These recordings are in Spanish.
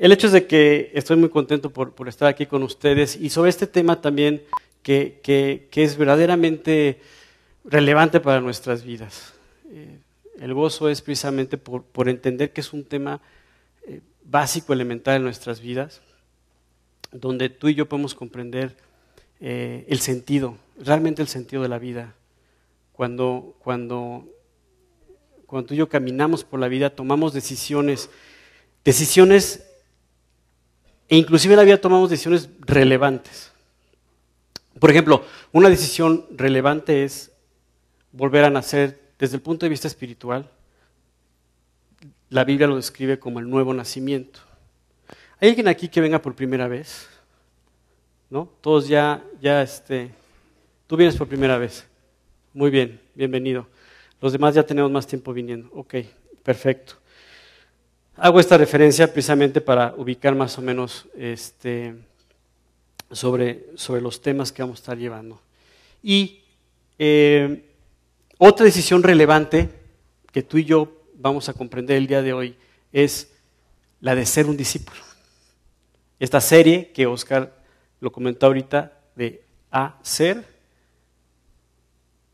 el hecho es de que estoy muy contento por, estar aquí con ustedes y sobre este tema también que, es verdaderamente relevante para nuestras vidas. Eh, el gozo es precisamente por, entender que es un tema eh, básico, elemental en nuestras vidas, donde tú y yo podemos comprender eh, el sentido, realmente el sentido de la vida. Cuando, cuando, cuando tú y yo caminamos por la vida, tomamos decisiones, decisiones, e inclusive en la vida tomamos decisiones relevantes. Por ejemplo, una decisión relevante es volver a nacer desde el punto de vista espiritual. La Biblia lo describe como el nuevo nacimiento. ¿Hay alguien aquí que venga por primera vez? ¿no? Todos ya, ya, este, tú vienes por primera vez. Muy bien, bienvenido. Los demás ya tenemos más tiempo viniendo. Ok, perfecto. Hago esta referencia precisamente para ubicar más o menos este, sobre, sobre los temas que vamos a estar llevando. Y eh, otra decisión relevante que tú y yo vamos a comprender el día de hoy es la de ser un discípulo. Esta serie que Oscar lo comentó ahorita, de hacer,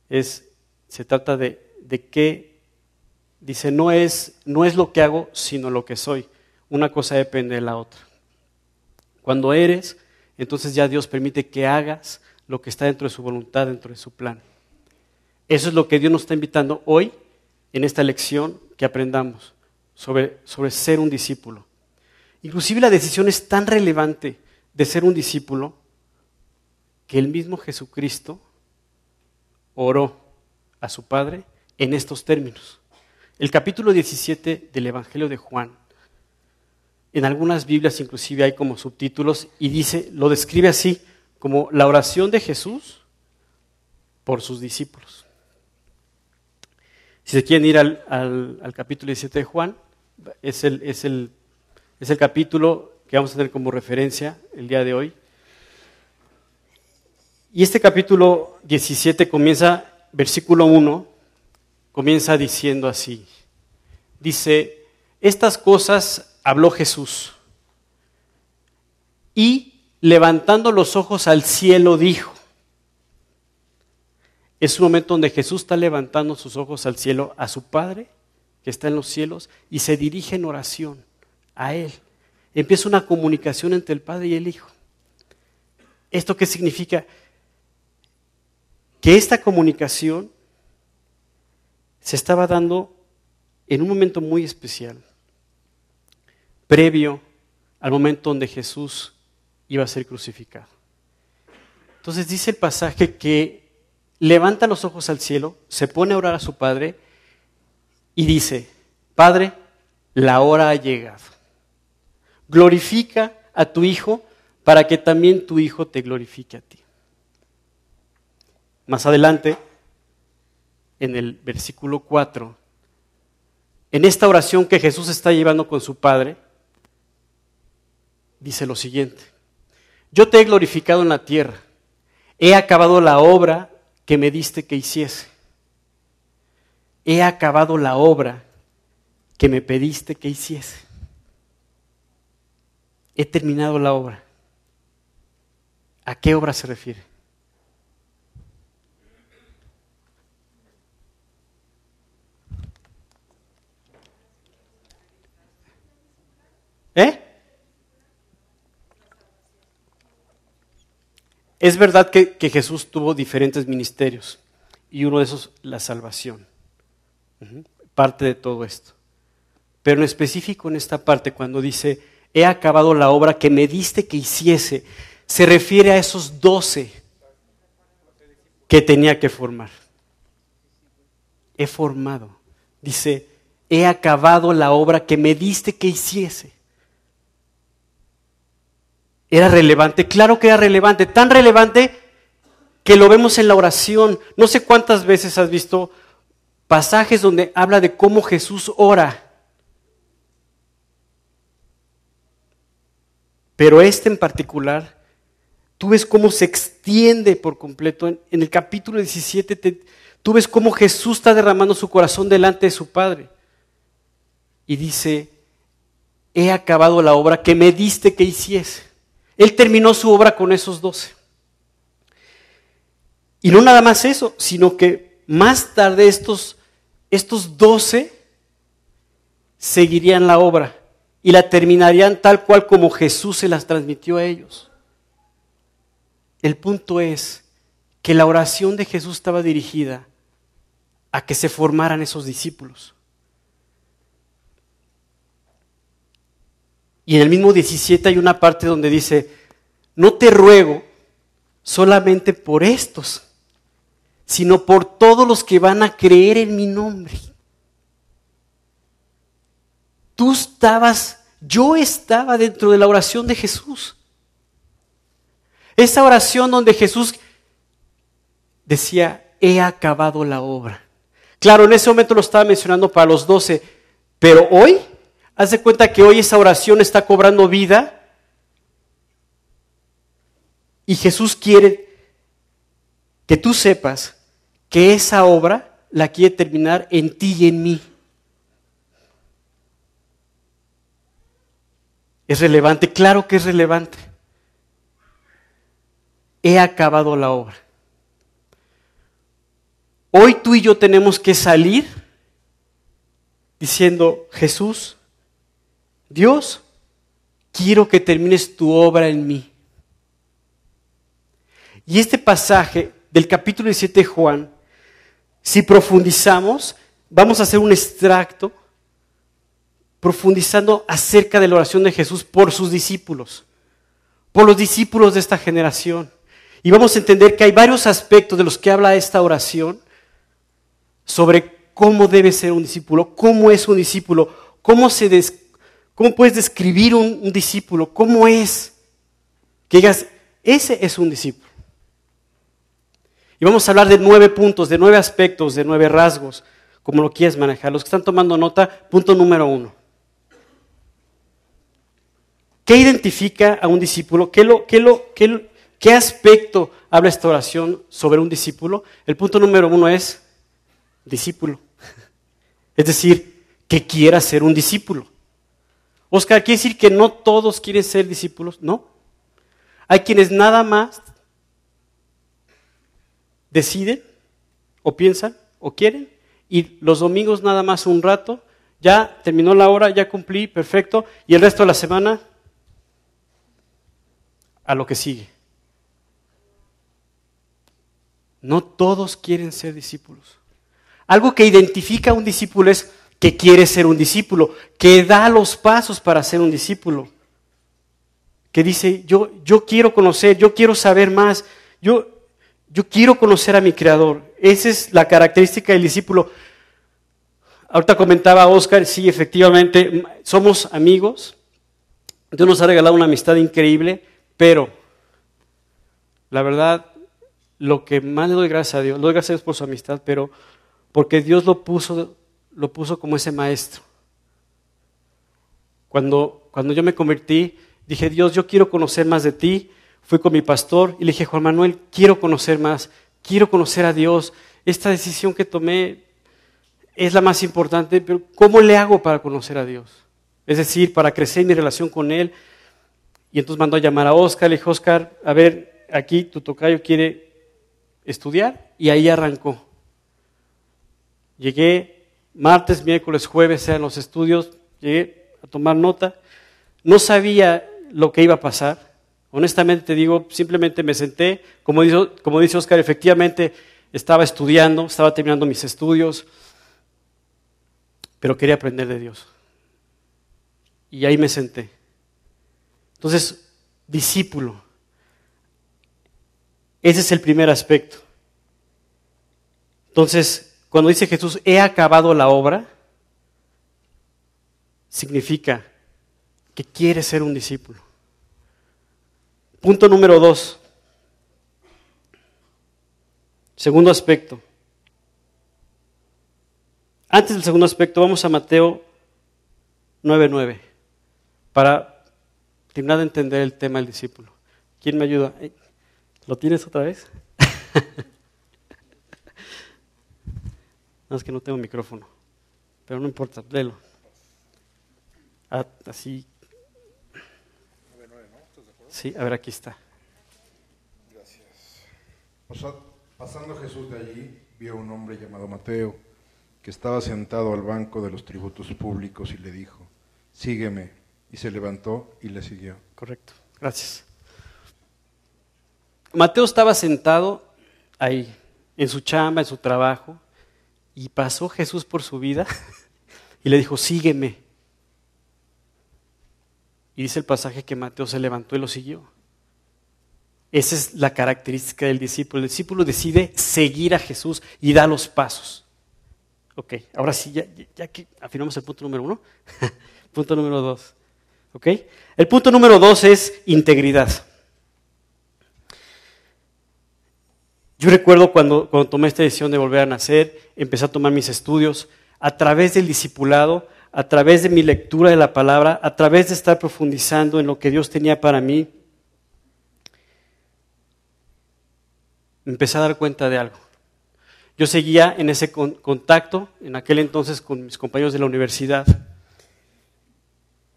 es, se trata de, de que, dice, no es, no es lo que hago, sino lo que soy. Una cosa depende de la otra. Cuando eres, entonces ya Dios permite que hagas lo que está dentro de su voluntad, dentro de su plan. Eso es lo que Dios nos está invitando hoy en esta lección que aprendamos sobre, sobre ser un discípulo. Inclusive la decisión es tan relevante de ser un discípulo que el mismo Jesucristo oró a su Padre en estos términos. El capítulo 17 del Evangelio de Juan, en algunas Biblias inclusive hay como subtítulos y dice, lo describe así como la oración de Jesús por sus discípulos. Si se quieren ir al, capítulo 17 de Juan, es el, es el, es el capítulo que vamos a tener como referencia el día de hoy. Y este capítulo 17 comienza, versículo 1, comienza diciendo así. Dice, estas cosas habló Jesús. Y levantando los ojos al cielo dijo, es un momento donde Jesús está levantando sus ojos al cielo a su Padre, que está en los cielos, y se dirige en oración a Él empieza una comunicación entre el Padre y el Hijo. ¿Esto qué significa? Que esta comunicación se estaba dando en un momento muy especial, previo al momento donde Jesús iba a ser crucificado. Entonces dice el pasaje que levanta los ojos al cielo, se pone a orar a su Padre y dice, Padre, la hora ha llegado glorifica a tu Hijo para que también tu Hijo te glorifique a ti. Más adelante, en el versículo 4, en esta oración que Jesús está llevando con su Padre, dice lo siguiente, yo te he glorificado en la tierra, he acabado la obra que me diste que hiciese, he acabado la obra que me pediste que hiciese he terminado la obra. ¿A qué obra se refiere? ¿Eh? Es verdad que, Jesús tuvo diferentes ministerios y uno de esos la salvación, parte de todo esto. Pero en específico en esta parte, cuando dice, he acabado la obra que me diste que hiciese, se refiere a esos doce que tenía que formar. He formado. Dice, he acabado la obra que me diste que hiciese. ¿Era relevante? Claro que era relevante. Tan relevante que lo vemos en la oración. No sé cuántas veces has visto pasajes donde habla de cómo Jesús ora. Pero este en particular, tú ves cómo se extiende por completo. En, el capítulo 17, tú ves cómo Jesús está derramando su corazón delante de su Padre. Y dice, he acabado la obra que me diste que hiciese. Él terminó su obra con esos doce. Y no nada más eso, sino que más tarde estos, estos doce seguirían la obra y la terminarían tal cual como Jesús se las transmitió a ellos. El punto es que la oración de Jesús estaba dirigida a que se formaran esos discípulos. Y en el mismo 17 hay una parte donde dice, no te ruego solamente por estos, sino por todos los que van a creer en mi nombre. Tú estabas, yo estaba dentro de la oración de Jesús. Esa oración donde Jesús decía, he acabado la obra. Claro, en ese momento lo estaba mencionando para los doce, pero hoy, haz de cuenta que hoy esa oración está cobrando vida y Jesús quiere que tú sepas que esa obra la quiere terminar en ti y en mí. ¿Es relevante? Claro que es relevante. He acabado la obra. Hoy tú y yo tenemos que salir diciendo, Jesús, Dios, quiero que termines tu obra en mí. Y este pasaje del capítulo 17 de Juan, si profundizamos, vamos a hacer un extracto profundizando acerca de la oración de Jesús por sus discípulos, por los discípulos de esta generación. Y vamos a entender que hay varios aspectos de los que habla esta oración sobre cómo debe ser un discípulo, cómo es un discípulo, cómo, se cómo puedes describir un, discípulo, cómo es. Que digas, ese es un discípulo. Y vamos a hablar de nueve puntos, de nueve aspectos, de nueve rasgos, como lo quieres manejar. Los que están tomando nota, punto número uno. ¿Qué identifica a un discípulo? ¿Qué, lo, qué, lo, qué, qué aspecto habla esta oración sobre un discípulo? El punto número uno es discípulo. Es decir, que quiera ser un discípulo. Oscar, ¿quiere decir que no todos quieren ser discípulos? No. Hay quienes nada más deciden o piensan o quieren y los domingos nada más un rato, ya terminó la hora, ya cumplí, perfecto, y el resto de la semana a lo que sigue. No todos quieren ser discípulos. Algo que identifica a un discípulo es que quiere ser un discípulo, que da los pasos para ser un discípulo. Que dice, yo, yo quiero conocer, yo quiero saber más, yo, yo quiero conocer a mi Creador. Esa es la característica del discípulo. Ahorita comentaba Oscar, sí, efectivamente, somos amigos. Dios nos ha regalado una amistad increíble, pero la verdad, lo que más le doy gracias a Dios, le doy gracias a Dios por su amistad, pero porque Dios lo puso, lo puso como ese maestro. Cuando, cuando yo me convertí, dije, Dios, yo quiero conocer más de ti. Fui con mi pastor y le dije, Juan Manuel, quiero conocer más, quiero conocer a Dios. Esta decisión que tomé es la más importante, pero ¿cómo le hago para conocer a Dios? Es decir, para crecer mi relación con Él. Y entonces mandó a llamar a Oscar, le dijo, Oscar, a ver, aquí tu tocayo quiere estudiar, y ahí arrancó. Llegué martes, miércoles, jueves, sean los estudios, llegué a tomar nota. No sabía lo que iba a pasar. Honestamente te digo, simplemente me senté, como dice, como dice Oscar, efectivamente estaba estudiando, estaba terminando mis estudios, pero quería aprender de Dios. Y ahí me senté. Entonces, discípulo. Ese es el primer aspecto. Entonces, cuando dice Jesús, he acabado la obra, significa que quiere ser un discípulo. Punto número dos. Segundo aspecto. Antes del segundo aspecto, vamos a Mateo 9:9 para terminar de entender el tema del discípulo. ¿Quién me ayuda? ¿Lo tienes otra vez? no, es que no tengo micrófono, pero no importa, léelo. así. Sí, a ver, aquí está. Gracias. Pasando Jesús de allí, vio a un hombre llamado Mateo, que estaba sentado al banco de los tributos públicos y le dijo, sígueme. Y se levantó y le siguió. Correcto, gracias. Mateo estaba sentado ahí, en su chamba, en su trabajo, y pasó Jesús por su vida y le dijo, sígueme. Y dice el pasaje que Mateo se levantó y lo siguió. Esa es la característica del discípulo. El discípulo decide seguir a Jesús y da los pasos. Ok, ahora sí, ya, ya que afinamos el punto número uno, punto número dos. Ok, el punto número dos es integridad. Yo recuerdo cuando, cuando tomé esta decisión de volver a nacer, empecé a tomar mis estudios a través del discipulado, a través de mi lectura de la palabra, a través de estar profundizando en lo que Dios tenía para mí, empecé a dar cuenta de algo. Yo seguía en ese contacto, en aquel entonces con mis compañeros de la universidad,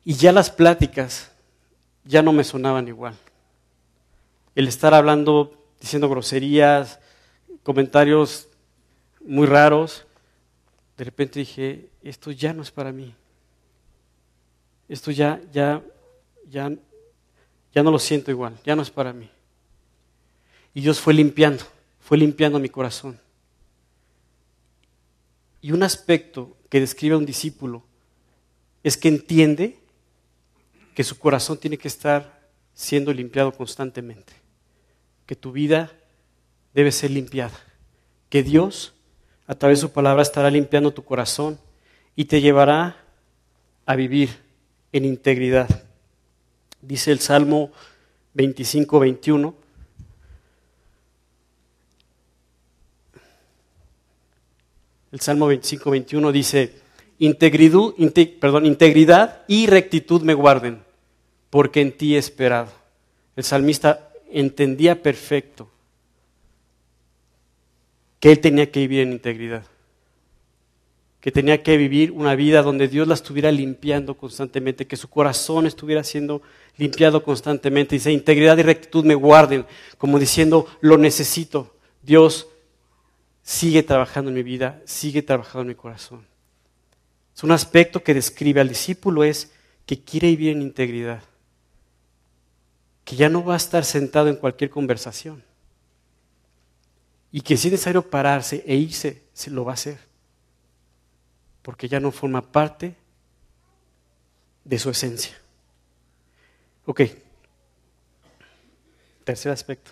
y ya las pláticas ya no me sonaban igual. El estar hablando, diciendo groserías, comentarios muy raros, de repente dije, esto ya no es para mí. Esto ya, ya, ya, ya no lo siento igual, ya no es para mí. Y Dios fue limpiando, fue limpiando mi corazón. Y un aspecto que describe a un discípulo es que entiende que su corazón tiene que estar siendo limpiado constantemente, que tu vida debe ser limpiada, que Dios a través de su palabra estará limpiando tu corazón y te llevará a vivir en integridad. Dice el Salmo 25, 21. El Salmo 25, 21 dice, integridad, perdón, integridad y rectitud me guarden, porque en ti he esperado. El salmista entendía perfecto que él tenía que vivir en integridad, que tenía que vivir una vida donde Dios la estuviera limpiando constantemente, que su corazón estuviera siendo limpiado constantemente. Dice, integridad y rectitud me guarden, como diciendo, lo necesito. Dios sigue trabajando en mi vida, sigue trabajando en mi corazón. Es un aspecto que describe al discípulo es que quiere vivir en integridad, que ya no va a estar sentado en cualquier conversación y que si es necesario pararse e irse, se lo va a hacer. Porque ya no forma parte de su esencia. Ok. Tercer aspecto.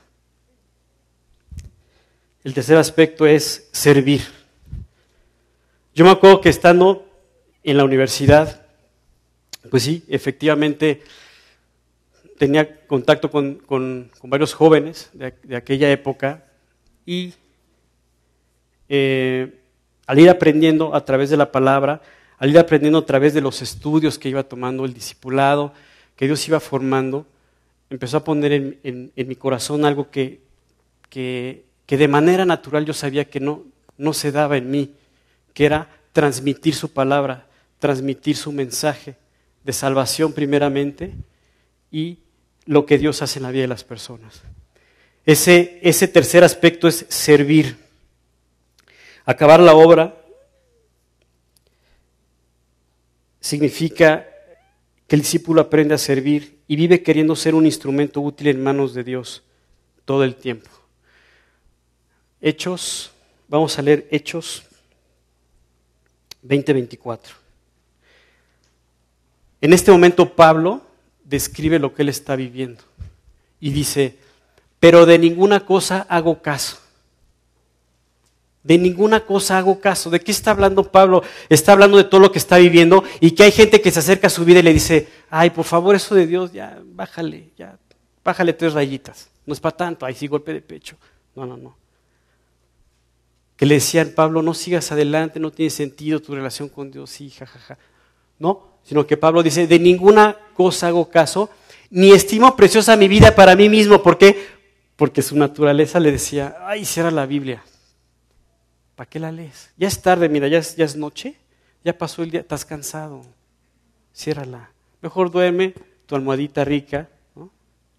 El tercer aspecto es servir. Yo me acuerdo que estando en la universidad, pues sí, efectivamente tenía contacto con, varios jóvenes de aquella época y eh, al ir aprendiendo a través de la palabra, al ir aprendiendo a través de los estudios que iba tomando el discipulado, que Dios iba formando, empezó a poner en, mi corazón algo que, que, de manera natural yo sabía que no, no se daba en mí, que era transmitir su palabra, transmitir su mensaje de salvación primeramente y lo que Dios hace en la vida de las personas. Ese, ese tercer aspecto es servir. Acabar la obra significa que el discípulo aprende a servir y vive queriendo ser un instrumento útil en manos de Dios todo el tiempo. Hechos, vamos a leer Hechos 20:24. En este momento Pablo describe lo que él está viviendo y dice, pero de ninguna cosa hago caso. De ninguna cosa hago caso. ¿De qué está hablando Pablo? Está hablando de todo lo que está viviendo y que hay gente que se acerca a su vida y le dice, ay, por favor, eso de Dios, ya, bájale, ya, bájale tres rayitas. No es para tanto, ay, sí, golpe de pecho. No, no, no. Que le decían, Pablo, no sigas adelante, no tiene sentido tu relación con Dios, sí, jajaja. No, sino que Pablo dice, de ninguna cosa hago caso, ni estimo preciosa mi vida para mí mismo. ¿Por qué? porque su naturaleza le decía, ay, cierra la Biblia. ¿Para qué la lees? Ya es tarde, mira, ya es, ya es noche, ya pasó el día, estás cansado. ciérrala. Mejor duerme tu almohadita rica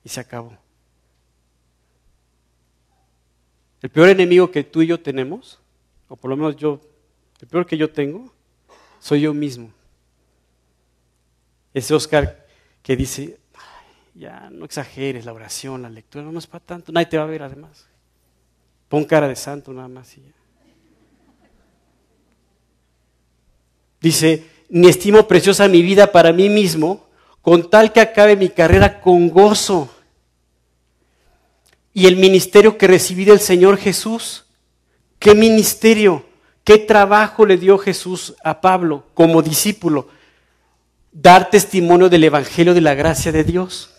y se acabó. El peor enemigo que tú y yo tenemos, o por lo menos yo, el peor que yo tengo, soy yo mismo. Ese Oscar que dice, ya no exageres la oración, la lectura, no es para tanto, nadie te va a ver además. Pon cara de santo nada más y ya. Dice, ni estimo preciosa mi vida para mí mismo, con tal que acabe mi carrera con gozo. Y el ministerio que recibí del Señor Jesús, ¿qué ministerio? ¿Qué trabajo le dio Jesús a Pablo como discípulo? Dar testimonio del Evangelio de la gracia de Dios.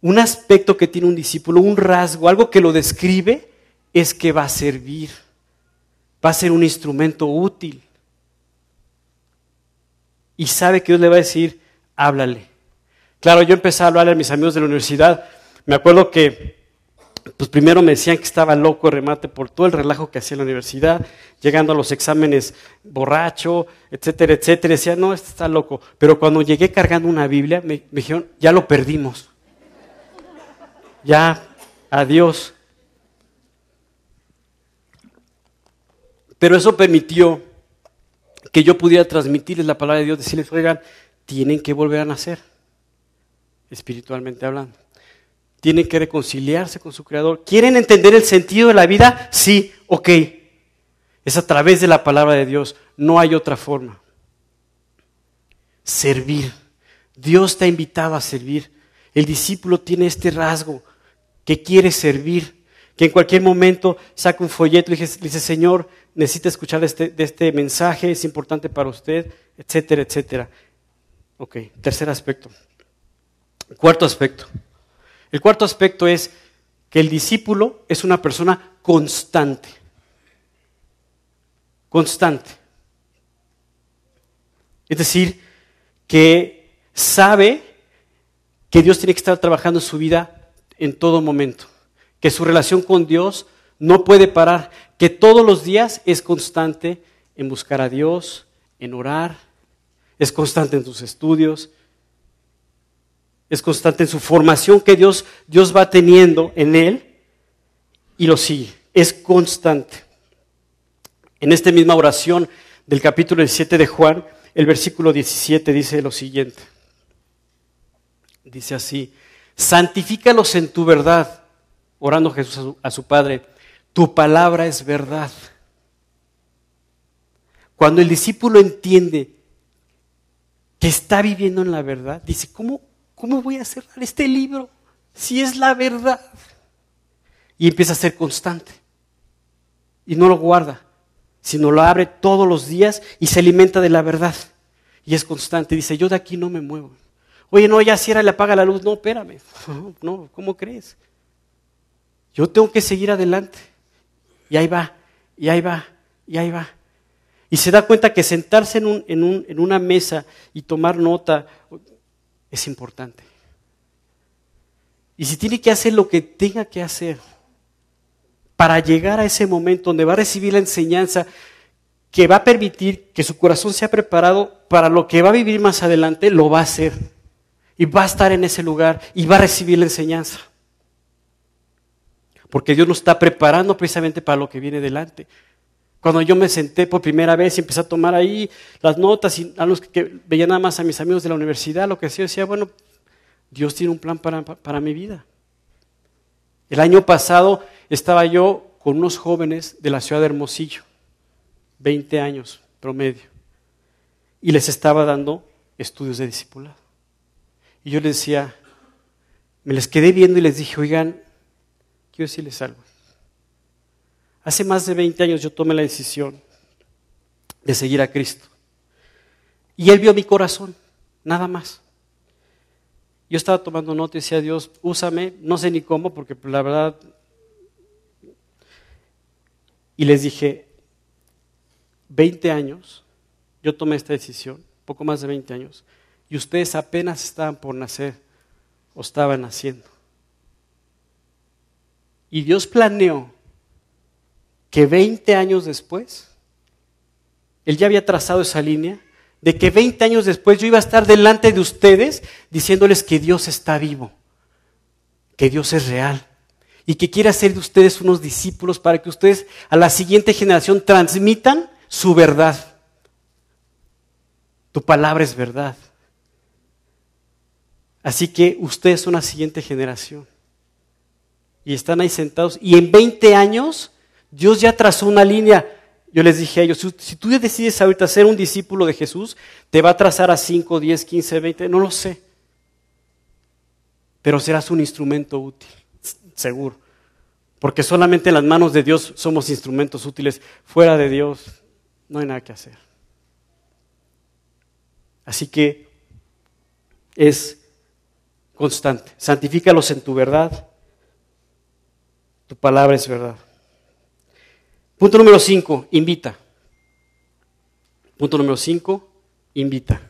Un aspecto que tiene un discípulo, un rasgo, algo que lo describe, es que va a servir, va a ser un instrumento útil y sabe que Dios le va a decir, háblale. Claro, yo empecé a hablarle a mis amigos de la universidad. Me acuerdo que, pues primero me decían que estaba loco remate por todo el relajo que hacía en la universidad, llegando a los exámenes borracho, etcétera, etcétera. Decía, no, este está loco. Pero cuando llegué cargando una Biblia, me, me dijeron, ya lo perdimos. Ya, adiós. Pero eso permitió que yo pudiera transmitirles la palabra de Dios, decirles, oigan, tienen que volver a nacer, espiritualmente hablando. Tienen que reconciliarse con su Creador. ¿Quieren entender el sentido de la vida? Sí, ok. Es a través de la palabra de Dios. No hay otra forma. Servir. Dios te ha invitado a servir. El discípulo tiene este rasgo, que quiere servir, que en cualquier momento saca un folleto y dice, Señor, necesita escuchar este, de este mensaje, es importante para usted, etcétera, etcétera. Ok, tercer aspecto. Cuarto aspecto. El cuarto aspecto es que el discípulo es una persona constante. Constante. Es decir, que sabe que Dios tiene que estar trabajando en su vida en todo momento. Que su relación con Dios no puede parar, que todos los días es constante en buscar a Dios, en orar, es constante en sus estudios, es constante en su formación que Dios, Dios va teniendo en él y lo sigue, es constante. En esta misma oración del capítulo 17 de Juan, el versículo 17 dice lo siguiente. Dice así, santifícalos en tu verdad, orando Jesús a su, a su Padre tu palabra es verdad. Cuando el discípulo entiende que está viviendo en la verdad, dice, ¿cómo, cómo voy a cerrar este libro si es la verdad? Y empieza a ser constante. Y no lo guarda, sino lo abre todos los días y se alimenta de la verdad. Y es constante. Dice, yo de aquí no me muevo. Oye, no, ya cierra, le apaga la luz. No, espérame. No, ¿cómo crees? Yo tengo que seguir adelante. Y ahí va, y ahí va, y ahí va. Y se da cuenta que sentarse en, un, en, un, en una mesa y tomar nota es importante. Y si tiene que hacer lo que tenga que hacer para llegar a ese momento donde va a recibir la enseñanza que va a permitir que su corazón sea preparado para lo que va a vivir más adelante, lo va a hacer. Y va a estar en ese lugar y va a recibir la enseñanza porque Dios nos está preparando precisamente para lo que viene delante. Cuando yo me senté por primera vez y empecé a tomar ahí las notas y a los que veía nada más a mis amigos de la universidad, lo que hacía, decía, bueno, Dios tiene un plan para, para mi vida. El año pasado estaba yo con unos jóvenes de la ciudad de Hermosillo, 20 años promedio, y les estaba dando estudios de discipulado. Y yo les decía, me les quedé viendo y les dije, oigan, quiero decirles algo. Hace más de 20 años yo tomé la decisión de seguir a Cristo. Y Él vio mi corazón, nada más. Yo estaba tomando nota y decía, Dios, úsame, no sé ni cómo, porque la verdad... Y les dije, 20 años, yo tomé esta decisión, poco más de 20 años, y ustedes apenas estaban por nacer o estaban naciendo. Y Dios planeó que 20 años después, Él ya había trazado esa línea, de que 20 años después yo iba a estar delante de ustedes diciéndoles que Dios está vivo, que Dios es real y que quiere hacer de ustedes unos discípulos para que ustedes a la siguiente generación transmitan su verdad. Tu palabra es verdad. Así que ustedes son la siguiente generación. Y están ahí sentados. Y en 20 años, Dios ya trazó una línea. Yo les dije a ellos, si tú decides ahorita ser un discípulo de Jesús, te va a trazar a 5, 10, 15, 20, no lo sé. Pero serás un instrumento útil, seguro. Porque solamente en las manos de Dios somos instrumentos útiles. Fuera de Dios no hay nada que hacer. Así que es constante. Santifícalos en tu verdad. Tu palabra es verdad. Punto número 5, invita. Punto número 5, invita.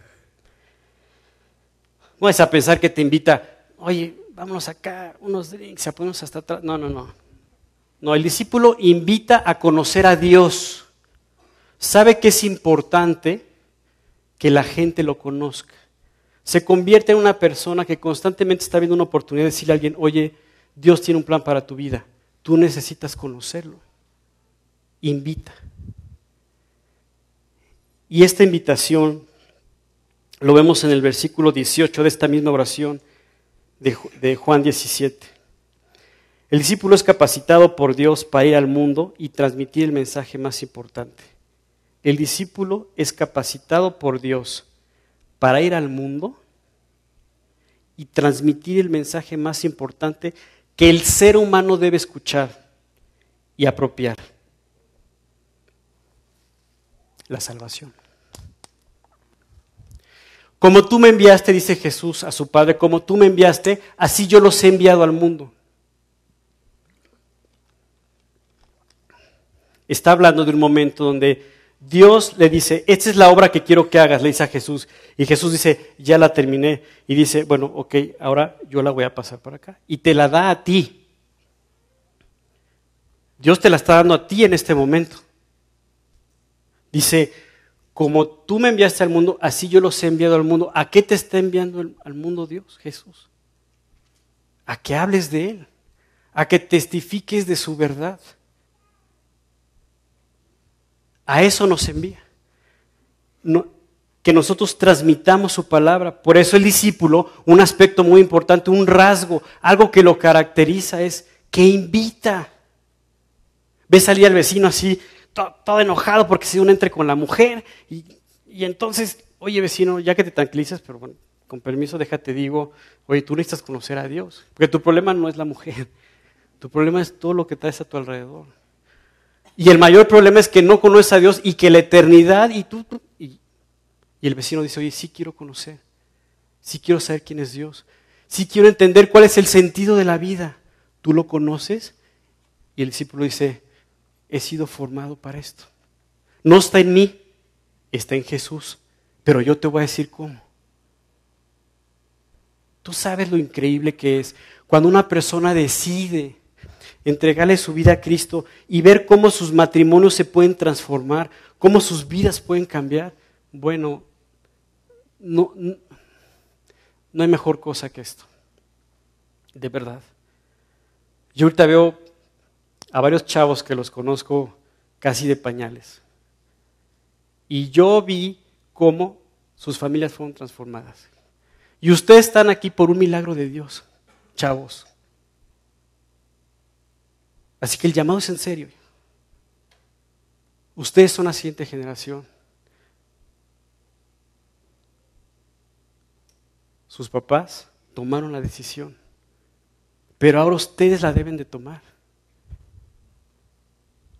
No es a pensar que te invita, oye, vámonos acá, unos drinks, a ponernos hasta atrás. No, no, no. No, el discípulo invita a conocer a Dios. Sabe que es importante que la gente lo conozca se convierte en una persona que constantemente está viendo una oportunidad de decirle a alguien, oye, Dios tiene un plan para tu vida, tú necesitas conocerlo. Invita. Y esta invitación lo vemos en el versículo 18 de esta misma oración de, Juan 17. El discípulo es capacitado por Dios para ir al mundo y transmitir el mensaje más importante. El discípulo es capacitado por Dios para ir al mundo y transmitir el mensaje más importante que el ser humano debe escuchar y apropiar. La salvación. Como tú me enviaste, dice Jesús a su Padre, como tú me enviaste, así yo los he enviado al mundo. Está hablando de un momento donde Dios le dice, esta es la obra que quiero que hagas, le dice a Jesús. Y Jesús dice, ya la terminé. Y dice, bueno, ok, ahora yo la voy a pasar por acá. Y te la da a ti. Dios te la está dando a ti en este momento. Dice, como tú me enviaste al mundo, así yo los he enviado al mundo. ¿A qué te está enviando al mundo Dios, Jesús? A que hables de Él, a que testifiques de su verdad. A eso nos envía. que nosotros transmitamos su palabra. Por eso el discípulo, un aspecto muy importante, un rasgo, algo que lo caracteriza es que invita. Ve salir al vecino así, todo, enojado porque si uno entre con la mujer y, y, entonces, oye vecino, ya que te tranquilizas, pero bueno, con permiso déjate digo, oye, tú necesitas conocer a Dios. Porque tu problema no es la mujer, tu problema es todo lo que traes a tu alrededor. Y el mayor problema es que no conoces a Dios y que la eternidad y tú, y, el vecino dice, oye, sí quiero conocer, sí quiero saber quién es Dios, sí quiero entender cuál es el sentido de la vida. ¿Tú lo conoces? Y el discípulo dice, he sido formado para esto. No está en mí, está en Jesús, pero yo te voy a decir cómo. Tú sabes lo increíble que es cuando una persona decide entregarle su vida a Cristo y ver cómo sus matrimonios se pueden transformar, cómo sus vidas pueden cambiar, bueno, no, no, hay mejor cosa que esto, de verdad. Yo ahorita veo a varios chavos que los conozco casi de pañales. Y yo vi cómo sus familias fueron transformadas. Y ustedes están aquí por un milagro de Dios, chavos. Así que el llamado es en serio. Ustedes son la siguiente generación. Sus papás tomaron la decisión, pero ahora ustedes la deben de tomar.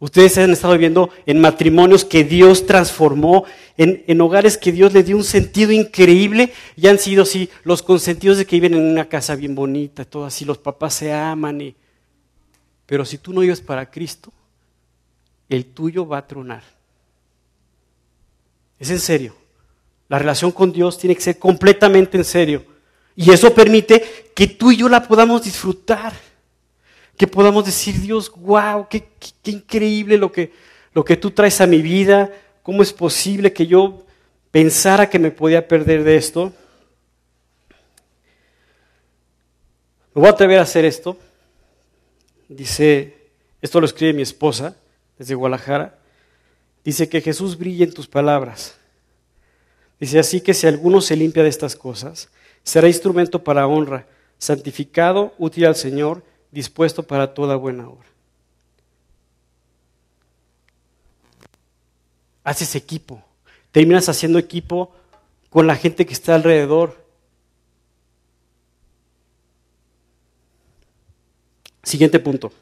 Ustedes han estado viviendo en matrimonios que Dios transformó, en, en, hogares que Dios le dio un sentido increíble y han sido así los consentidos de que viven en una casa bien bonita, todo así, los papás se aman y pero si tú no vives para Cristo, el tuyo va a tronar. Es en serio. La relación con Dios tiene que ser completamente en serio. Y eso permite que tú y yo la podamos disfrutar. Que podamos decir, Dios, wow, qué, increíble lo que, lo que tú traes a mi vida. ¿Cómo es posible que yo pensara que me podía perder de esto, me voy a atrever a hacer esto. Dice, esto lo escribe mi esposa desde Guadalajara. Dice que Jesús brille en tus palabras. Dice así que si alguno se limpia de estas cosas, será instrumento para honra, santificado, útil al Señor, dispuesto para toda buena obra. Haces equipo, terminas haciendo equipo con la gente que está alrededor. Siguiente punto.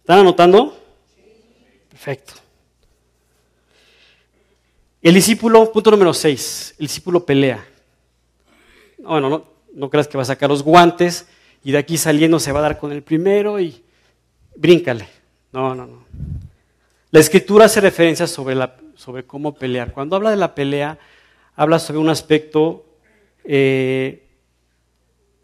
¿Están anotando? Perfecto. El discípulo, punto número 6, el discípulo pelea. Bueno, no, no creas que va a sacar los guantes y de aquí saliendo se va a dar con el primero y bríncale. No, no, no. La escritura hace referencia sobre, la, sobre cómo pelear. Cuando habla de la pelea, habla sobre un aspecto, eh,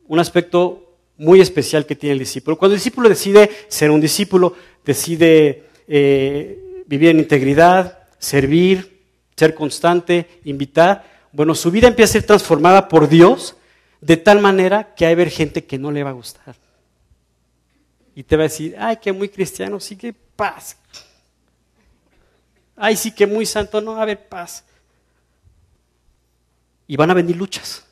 un aspecto muy especial que tiene el discípulo. Cuando el discípulo decide ser un discípulo, decide eh, vivir en integridad, servir, ser constante, invitar, bueno, su vida empieza a ser transformada por Dios de tal manera que hay ver gente que no le va a gustar. Y te va a decir, ay, que muy cristiano, sí que paz. Ay, sí que muy santo, no, a ver, paz. Y van a venir luchas.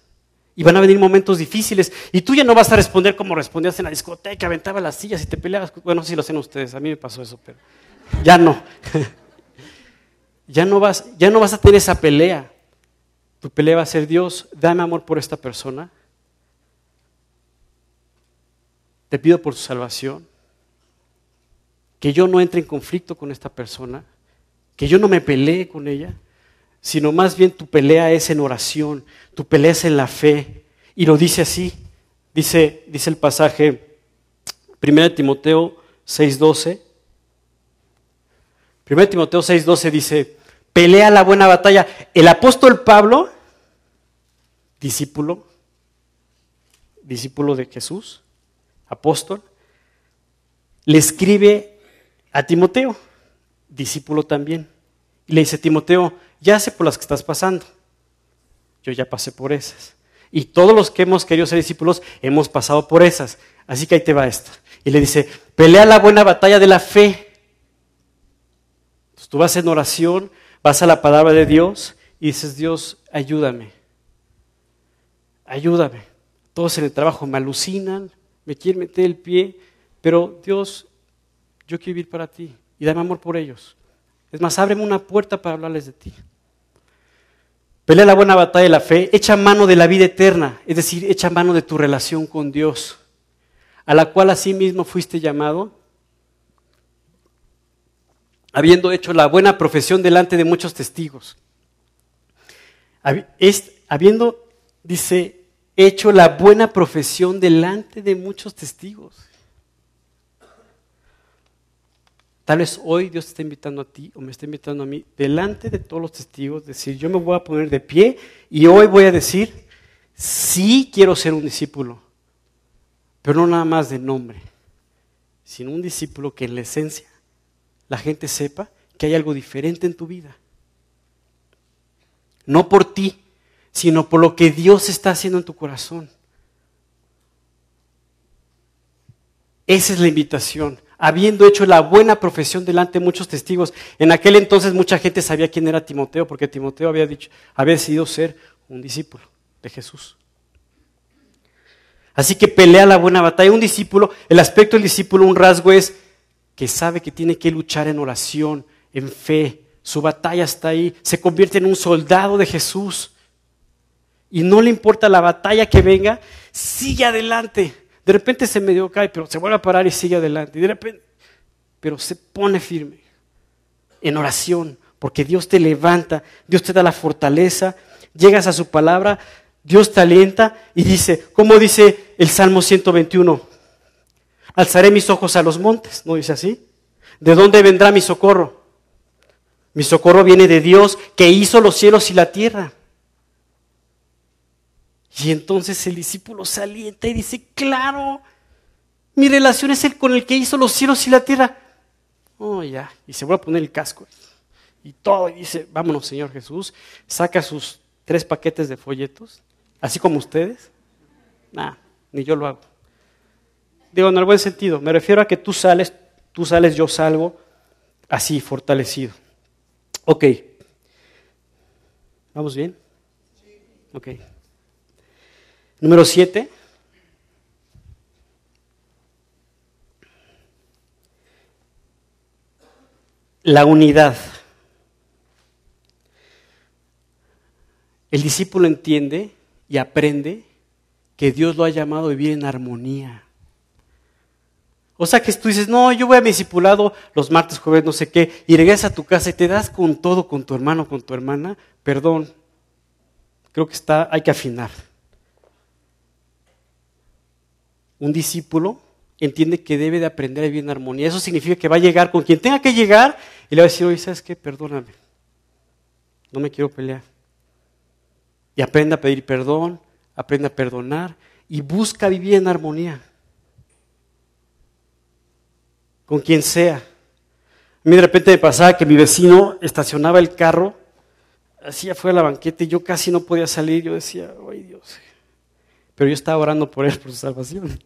Y van a venir momentos difíciles. Y tú ya no vas a responder como respondías en la discoteca, aventaba las sillas y te peleabas. Bueno, sí lo hacen ustedes, a mí me pasó eso, pero ya no. ya, no vas, ya no vas a tener esa pelea. Tu pelea va a ser Dios, dame amor por esta persona. Te pido por su salvación. Que yo no entre en conflicto con esta persona. Que yo no me pelee con ella. Sino más bien tu pelea es en oración. Tu pelea es en la fe. Y lo dice así. Dice, dice el pasaje 1 Timoteo 6.12. 1 Timoteo 6.12 dice, pelea la buena batalla. El apóstol Pablo, discípulo, discípulo de Jesús, apóstol, le escribe a Timoteo, discípulo también. Y le dice, Timoteo, ya sé por las que estás pasando. Yo ya pasé por esas. Y todos los que hemos querido ser discípulos hemos pasado por esas. Así que ahí te va esto. Y le dice, pelea la buena batalla de la fe. Tú vas en oración, vas a la palabra de Dios y dices, Dios, ayúdame. Ayúdame. Todos en el trabajo me alucinan, me quieren meter el pie, pero Dios, yo quiero vivir para ti y dame amor por ellos. Es más, ábreme una puerta para hablarles de ti. Pelea la buena batalla de la fe, echa mano de la vida eterna, es decir, echa mano de tu relación con Dios, a la cual asimismo fuiste llamado, habiendo hecho la buena profesión delante de muchos testigos. Habiendo, dice, hecho la buena profesión delante de muchos testigos. Tal vez hoy Dios te está invitando a ti o me está invitando a mí delante de todos los testigos, decir, yo me voy a poner de pie y hoy voy a decir, sí quiero ser un discípulo, pero no nada más de nombre, sino un discípulo que en la esencia la gente sepa que hay algo diferente en tu vida. No por ti, sino por lo que Dios está haciendo en tu corazón. Esa es la invitación. Habiendo hecho la buena profesión delante de muchos testigos. En aquel entonces mucha gente sabía quién era Timoteo, porque Timoteo había dicho, había decidido ser un discípulo de Jesús. Así que pelea la buena batalla. Un discípulo, el aspecto del discípulo, un rasgo es que sabe que tiene que luchar en oración, en fe. Su batalla está ahí. Se convierte en un soldado de Jesús y no le importa la batalla que venga, sigue adelante. De repente se medio cae, pero se vuelve a parar y sigue adelante. De repente, pero se pone firme en oración, porque Dios te levanta, Dios te da la fortaleza, llegas a su palabra, Dios te alienta y dice, como dice el Salmo 121, alzaré mis ojos a los montes, ¿no dice así? ¿De dónde vendrá mi socorro? Mi socorro viene de Dios que hizo los cielos y la tierra. Y entonces el discípulo se alienta y dice, claro, mi relación es el con el que hizo los cielos y la tierra. Oh, ya, y se vuelve a poner el casco. y todo, y dice, vámonos Señor Jesús, saca sus tres paquetes de folletos, así como ustedes, nada, ni yo lo hago. Digo, en el buen sentido, me refiero a que tú sales, tú sales, yo salgo, así, fortalecido. Ok. ¿Vamos bien? Ok. Número siete. La unidad. El discípulo entiende y aprende que Dios lo ha llamado a vivir en armonía. O sea que tú dices, no, yo voy a mi discipulado los martes, jueves, no sé qué, y regresas a tu casa y te das con todo, con tu hermano, con tu hermana, perdón, creo que está, hay que afinar. Un discípulo entiende que debe de aprender a vivir en armonía. Eso significa que va a llegar con quien tenga que llegar y le va a decir, oye, ¿sabes qué? Perdóname. No me quiero pelear. Y aprenda a pedir perdón, aprenda a perdonar y busca vivir en armonía. Con quien sea. A mí de repente me pasaba que mi vecino estacionaba el carro así afuera de la banqueta y yo casi no podía salir. Yo decía, ay Dios. Pero yo estaba orando por él, por su salvación.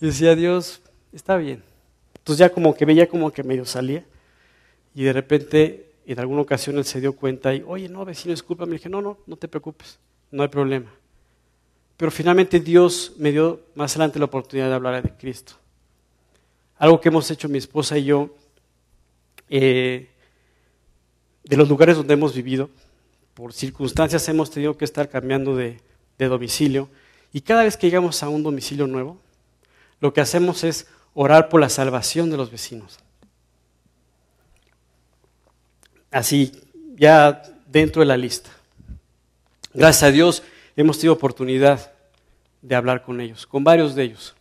Y decía, Dios, está bien. Entonces ya como que veía como que medio salía. Y de repente, en alguna ocasión él se dio cuenta y, oye, no, vecino, disculpa. Me dije, no, no, no te preocupes, no hay problema. Pero finalmente Dios me dio más adelante la oportunidad de hablar de Cristo. Algo que hemos hecho mi esposa y yo, eh, de los lugares donde hemos vivido, por circunstancias hemos tenido que estar cambiando de domicilio. Y cada vez que llegamos a un domicilio nuevo, lo que hacemos es orar por la salvación de los vecinos. Así, ya dentro de la lista. Gracias a Dios hemos tenido oportunidad de hablar con ellos, con varios de ellos.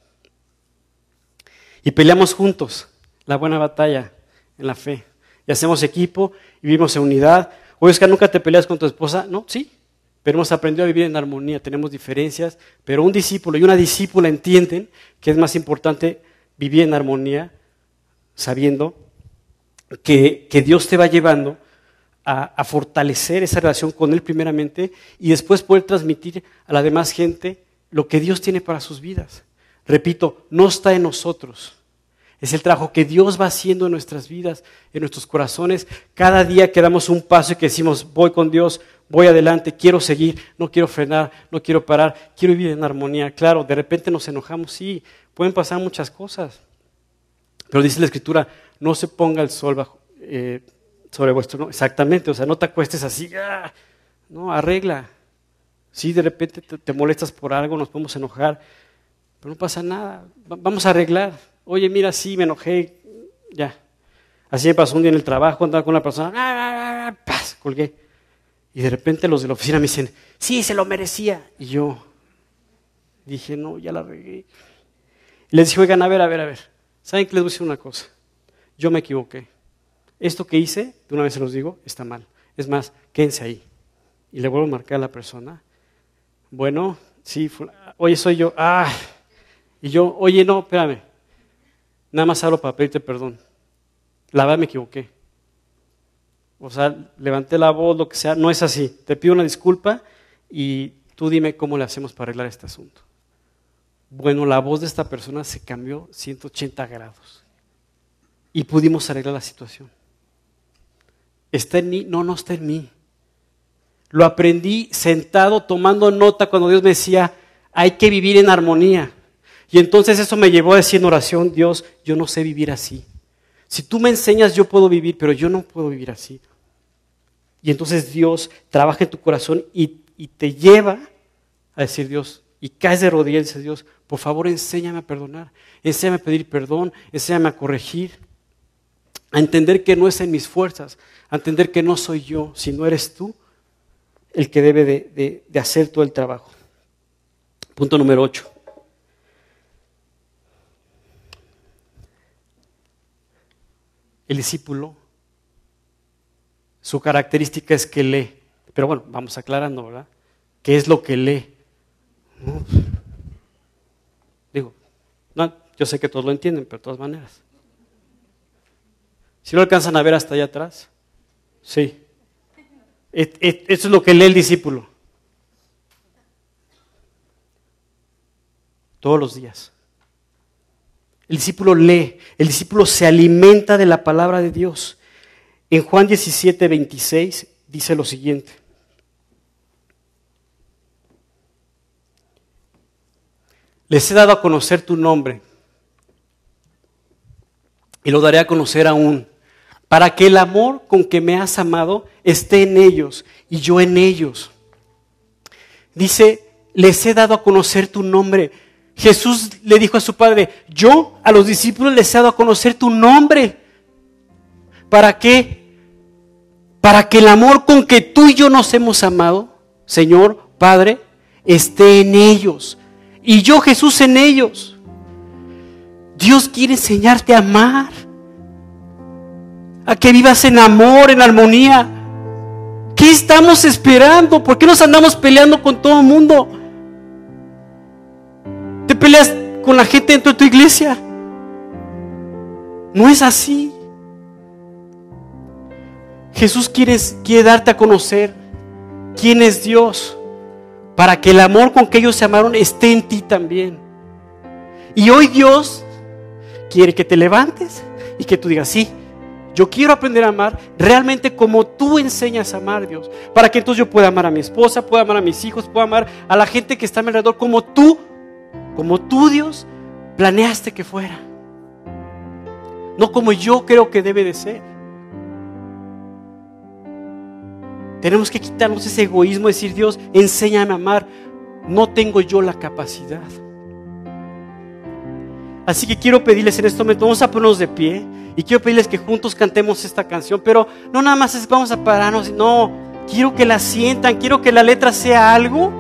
Y peleamos juntos la buena batalla en la fe. Y hacemos equipo y vivimos en unidad. Oye, que nunca te peleas con tu esposa. No, sí, pero hemos aprendido a vivir en armonía, tenemos diferencias, pero un discípulo y una discípula entienden que es más importante vivir en armonía sabiendo que, Dios te va llevando a, a, fortalecer esa relación con Él primeramente y después poder transmitir a la demás gente lo que Dios tiene para sus vidas. Repito, no está en nosotros. Es el trabajo que Dios va haciendo en nuestras vidas, en nuestros corazones. Cada día que damos un paso y que decimos, voy con Dios, voy adelante, quiero seguir, no quiero frenar, no quiero parar, quiero vivir en armonía. Claro, de repente nos enojamos, sí, pueden pasar muchas cosas. Pero dice la Escritura, no se ponga el sol bajo, eh, sobre vuestro, no, exactamente, o sea, no te acuestes así, ¡ah! no, arregla. Sí, de repente te, molestas por algo, nos podemos enojar, pero no pasa nada, vamos a arreglar. Oye, mira, sí, me enojé, ya. Así me pasó un día en el trabajo, andaba con una persona, ¡ah, ah, ah colgué. Y de repente los de la oficina me dicen, sí, se lo merecía. Y yo dije, no, ya la regué. Les dije, oigan, a ver, a ver, a ver. ¿Saben que les voy a decir una cosa? Yo me equivoqué. Esto que hice, de una vez se los digo, está mal. Es más, quédense ahí. Y le vuelvo a marcar a la persona. Bueno, sí, oye, soy yo. Ah. Y yo, oye, no, espérame. Nada más hablo para pedirte perdón. La verdad me equivoqué o sea, levanté la voz, lo que sea, no es así. Te pido una disculpa y tú dime cómo le hacemos para arreglar este asunto. Bueno, la voz de esta persona se cambió 180 grados y pudimos arreglar la situación. ¿Está en mí? No, no está en mí. Lo aprendí sentado tomando nota cuando Dios me decía, hay que vivir en armonía. Y entonces eso me llevó a decir en oración, Dios, yo no sé vivir así. Si tú me enseñas, yo puedo vivir, pero yo no puedo vivir así. Y entonces Dios trabaja en tu corazón y, te lleva a decir Dios, y caes de rodillas Dios, por favor enséñame a perdonar, enséñame a pedir perdón, enséñame a corregir, a entender que no es en mis fuerzas, a entender que no soy yo, sino eres tú el que debe de, de hacer todo el trabajo. Punto número 8. El discípulo su característica es que lee. Pero bueno, vamos aclarando, ¿verdad? ¿Qué es lo que lee? Digo, no, yo sé que todos lo entienden, pero de todas maneras. Si lo alcanzan a ver hasta allá atrás, Sí. Eso es lo que lee el discípulo. Todos los días. El discípulo lee, el discípulo se alimenta de la palabra de Dios. En Juan 17, 26 dice lo siguiente. Les he dado a conocer tu nombre y lo daré a conocer aún, para que el amor con que me has amado esté en ellos y yo en ellos. Dice, les he dado a conocer tu nombre. Jesús le dijo a su padre, yo a los discípulos les he dado a conocer tu nombre. ¿Para qué? Para que el amor con que tú y yo nos hemos amado, Señor, Padre, esté en ellos. Y yo, Jesús, en ellos. Dios quiere enseñarte a amar. A que vivas en amor, en armonía. ¿Qué estamos esperando? ¿Por qué nos andamos peleando con todo el mundo? ¿Te peleas con la gente dentro de tu iglesia? No es así. Jesús quiere, quiere darte a conocer quién es Dios para que el amor con que ellos se amaron esté en ti también. Y hoy Dios quiere que te levantes y que tú digas, sí, yo quiero aprender a amar realmente como tú enseñas a amar, Dios. Para que entonces yo pueda amar a mi esposa, pueda amar a mis hijos, pueda amar a la gente que está a mi alrededor como tú, como tú, Dios, planeaste que fuera. No como yo creo que debe de ser. Tenemos que quitarnos ese egoísmo, decir, Dios, enséñame a amar. No tengo yo la capacidad. Así que quiero pedirles en este momento, vamos a ponernos de pie y quiero pedirles que juntos cantemos esta canción, pero no nada más es vamos a pararnos, no, quiero que la sientan, quiero que la letra sea algo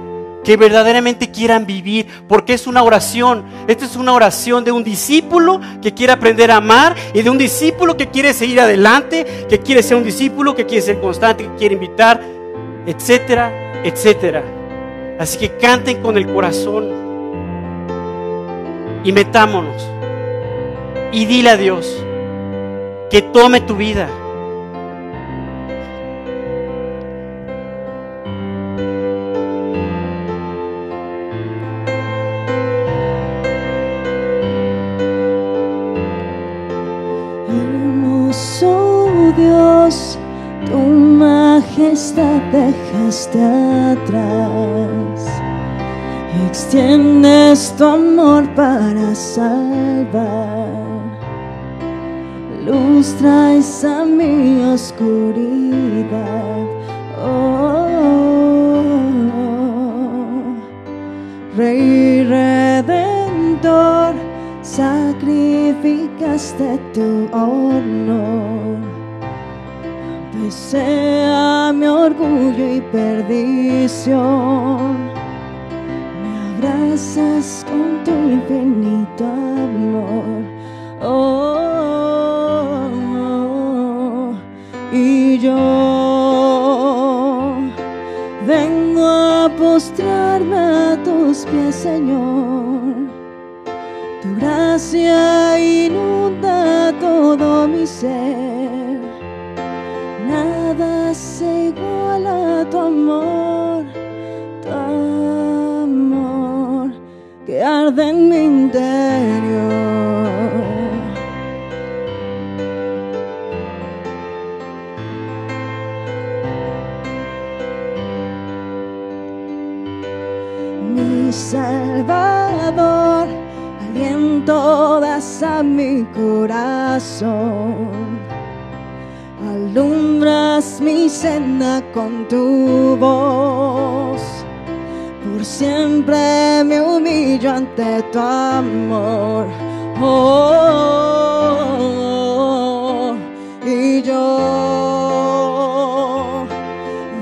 que verdaderamente quieran vivir, porque es una oración. Esta es una oración de un discípulo que quiere aprender a amar y de un discípulo que quiere seguir adelante, que quiere ser un discípulo, que quiere ser constante, que quiere invitar, etcétera, etcétera. Así que canten con el corazón y metámonos y dile a Dios que tome tu vida dejaste atrás. Extiendes tu amor para salvar. Luz traes a mi oscuridad. Oh, Rey Redentor, sacrificaste tu honor sea mi orgullo y perdición. Me abrazas con tu infinito amor. Oh, y yo vengo a postrarme a tus pies, Señor. Tu gracia inunda todo mi ser se iguala a tu amor, tu amor que arde en mi interior. Mi Salvador, aliento das a mi corazón alumbras mi senda con tu voz. Por siempre me humillo ante tu amor. Oh, y yo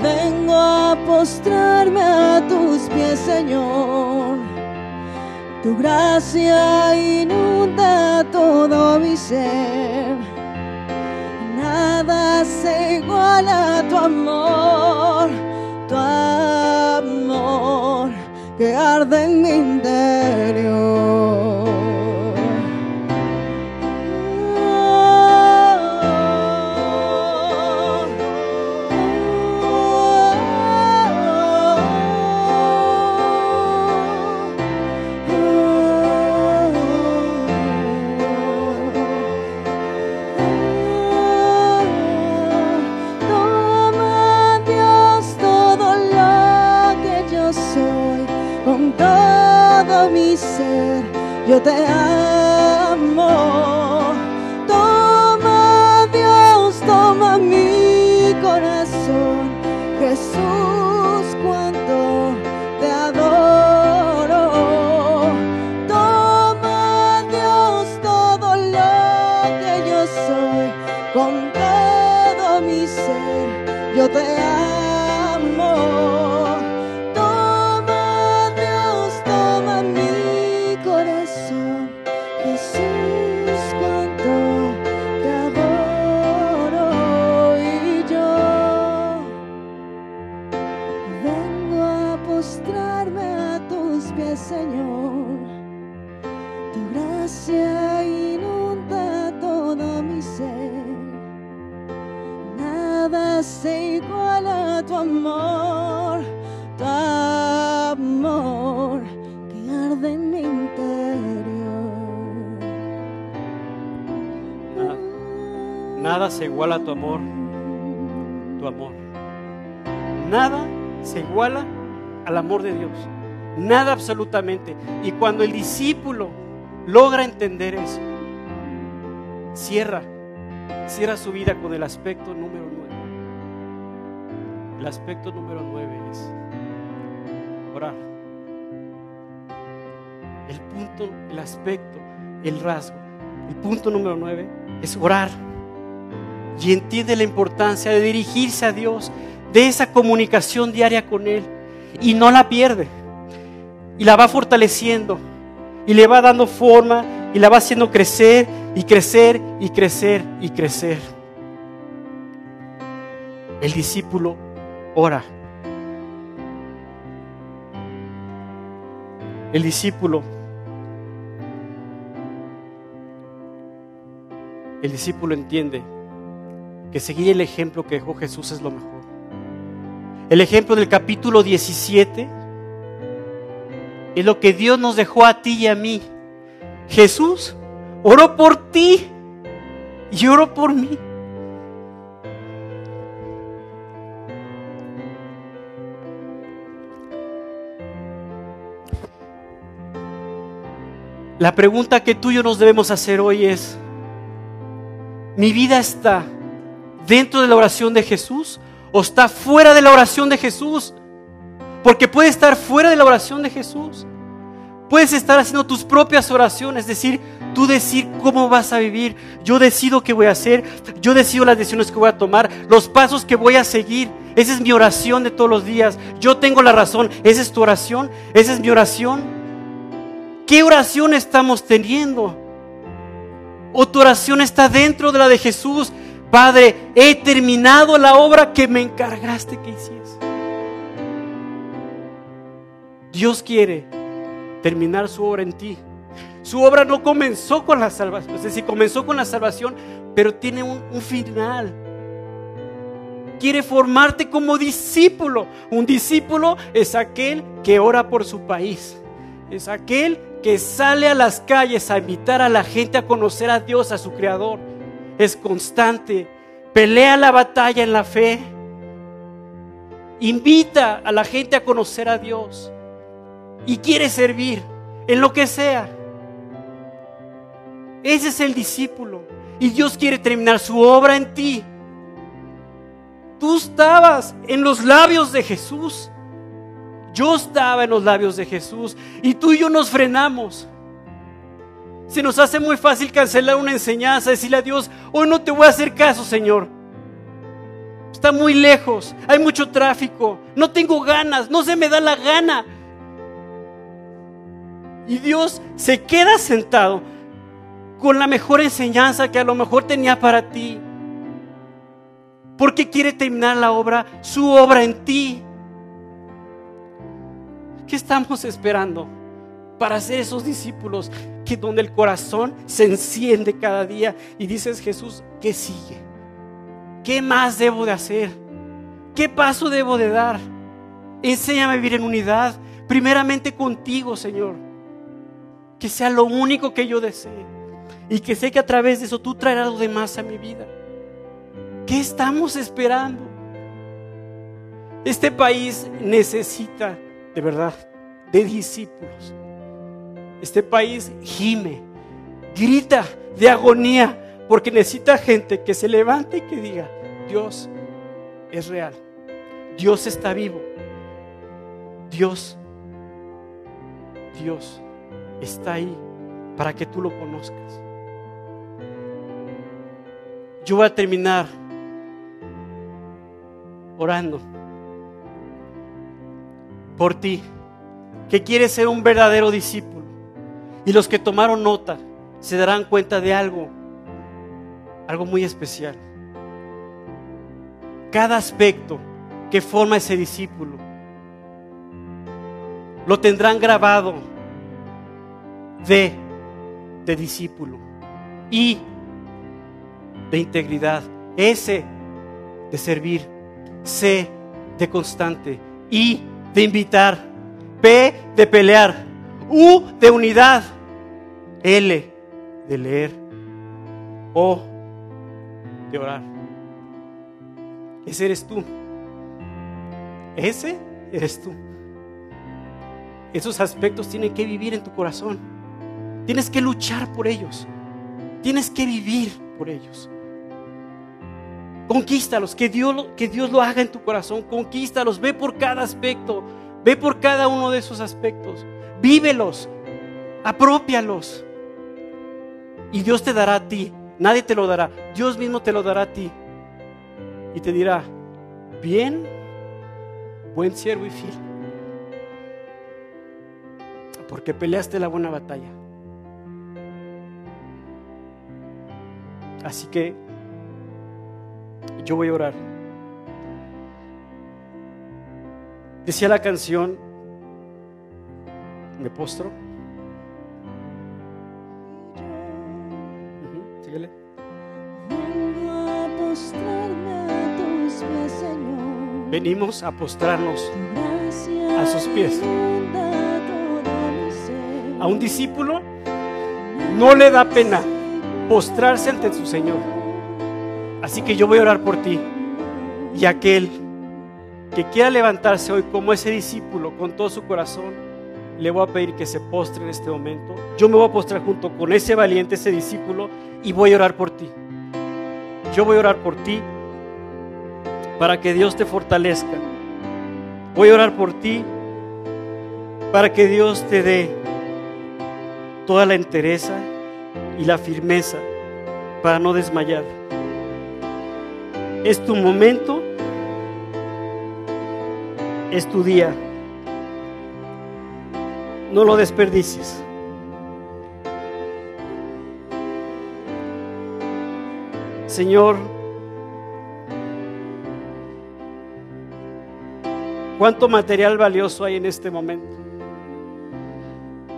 vengo a postrarme a tus pies, Señor. Tu gracia inunda todo mi ser tu amor, tu amor que arde en mi yo nada se iguala a tu amor, tu amor. Nada se iguala al amor de Dios. Nada absolutamente. Y cuando el discípulo logra entender eso, cierra, cierra su vida con el aspecto número 9. El aspecto número 9 es orar. El punto, el aspecto, el rasgo, el punto número 9 es orar. Y entiende la importancia de dirigirse a Dios, de esa comunicación diaria con Él. Y no la pierde. Y la va fortaleciendo. Y le va dando forma. Y la va haciendo crecer y crecer y crecer y crecer. El discípulo ora. El discípulo. El discípulo entiende que seguir el ejemplo que dejó Jesús es lo mejor. El ejemplo del capítulo 17 es lo que Dios nos dejó a ti y a mí. Jesús oró por ti y oró por mí. La pregunta que tú y yo nos debemos hacer hoy es, ¿mi vida está dentro de la oración de Jesús o está fuera de la oración de Jesús? Porque puede estar fuera de la oración de Jesús. Puedes estar haciendo tus propias oraciones, es decir, tú decir cómo vas a vivir. Yo decido qué voy a hacer, yo decido las decisiones que voy a tomar, los pasos que voy a seguir. Esa es mi oración de todos los días. Yo tengo la razón. Esa es tu oración. Esa es mi oración. ¿Qué oración estamos teniendo? ¿O tu oración está dentro de la de Jesús? Padre, he terminado la obra que me encargaste que hiciese. Dios quiere terminar su obra en ti. Su obra no comenzó con la salvación, es decir, comenzó con la salvación, pero tiene un, un final. Quiere formarte como discípulo. Un discípulo es aquel que ora por su país. Es aquel que sale a las calles a invitar a la gente a conocer a Dios, a su Creador. Es constante, pelea la batalla en la fe, invita a la gente a conocer a Dios y quiere servir en lo que sea. Ese es el discípulo y Dios quiere terminar su obra en ti. Tú estabas en los labios de Jesús. Yo estaba en los labios de Jesús y tú y yo nos frenamos. Se nos hace muy fácil cancelar una enseñanza, decirle a Dios, hoy no te voy a hacer caso, Señor. Está muy lejos, hay mucho tráfico, no tengo ganas, no se me da la gana. Y Dios se queda sentado con la mejor enseñanza que a lo mejor tenía para ti. Porque quiere terminar la obra, su obra en ti. ¿Qué estamos esperando para ser esos discípulos que donde el corazón se enciende cada día y dices, Jesús, ¿qué sigue? ¿Qué más debo de hacer? ¿Qué paso debo de dar? Enséñame a vivir en unidad, primeramente contigo, Señor. Que sea lo único que yo desee. Y que sé que a través de eso tú traerás lo demás a mi vida. ¿Qué estamos esperando? Este país necesita, de verdad, de discípulos Este país gime, grita de agonía, porque necesita gente que se levante y que diga, Dios es real, Dios está vivo, Dios, Dios está ahí para que tú lo conozcas. Yo voy a terminar orando por ti, que quieres ser un verdadero discípulo. Y los que tomaron nota se darán cuenta de algo, algo muy especial. Cada aspecto que forma ese discípulo lo tendrán grabado de, de discípulo y de integridad, ese de servir, C de constante y de invitar, P de pelear, U de unidad, L de leer, O de orar. Ese eres tú. Ese eres tú. Esos aspectos tienen que vivir en tu corazón. Tienes que luchar por ellos. Tienes que vivir por ellos. Conquístalos, que Dios, que Dios lo haga en tu corazón. Conquístalos, ve por cada aspecto, ve por cada uno de esos aspectos. Vívelos, apropialos. Y Dios te dará a ti. Nadie te lo dará. Dios mismo te lo dará a ti. Y te dirá, bien, buen siervo y fiel. Porque peleaste la buena batalla. Así que yo voy a orar. Decía la canción, me postro. Ujú, síguele. Vengo a postrarme a tus pies, Señor. Venimos a postrarnos a sus pies. A un discípulo no le da pena postrarse ante su Señor. Así que yo voy a orar por ti. Y aquel que quiera levantarse hoy como ese discípulo con todo su corazón, le voy a pedir que se postre en este momento. Yo me voy a postrar junto con ese valiente, ese discípulo, y voy a orar por ti. Yo voy a orar por ti para que Dios te fortalezca. Voy a orar por ti para que Dios te dé toda la entereza y la firmeza para no desmayar. Es tu momento, es tu día. No lo desperdicies. Señor, cuánto material valioso hay en este momento.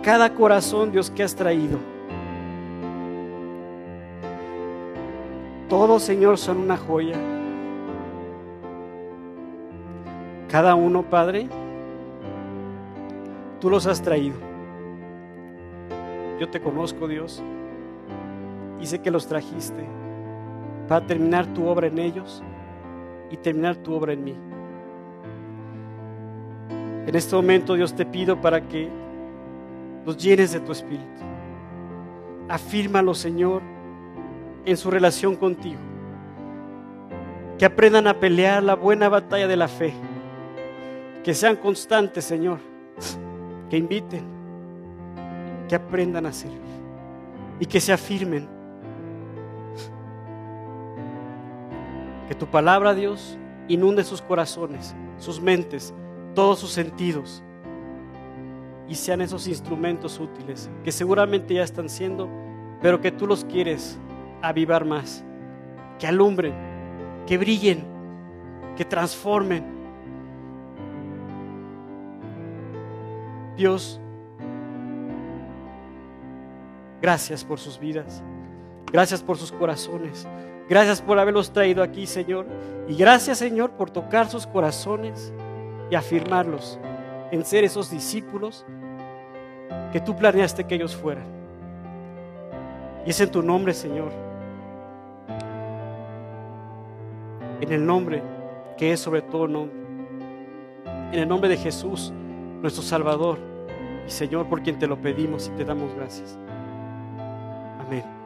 Cada corazón, Dios, que has traído. Todos, Señor, son una joya. Cada uno, Padre, tú los has traído. Yo te conozco, Dios, y sé que los trajiste para terminar tu obra en ellos y terminar tu obra en mí. En este momento, Dios, te pido para que los llenes de tu espíritu. Afírmalo, Señor, en su relación contigo. Que aprendan a pelear la buena batalla de la fe. Que sean constantes, Señor. Que inviten. Que aprendan a servir. Y que se afirmen. Que tu palabra, Dios, inunde sus corazones, sus mentes, todos sus sentidos. Y sean esos instrumentos útiles que seguramente ya están siendo, pero que tú los quieres avivar más. Que alumbren, que brillen, que transformen. Dios, gracias por sus vidas. Gracias por sus corazones. Gracias por haberlos traído aquí, Señor. Y gracias, Señor, por tocar sus corazones y afirmarlos en ser esos discípulos que tú planeaste que ellos fueran. Y es en tu nombre, Señor. En el nombre que es sobre todo nombre. En el nombre de Jesús, nuestro Salvador, Y Señor, por quien te lo pedimos y te damos gracias. Amén.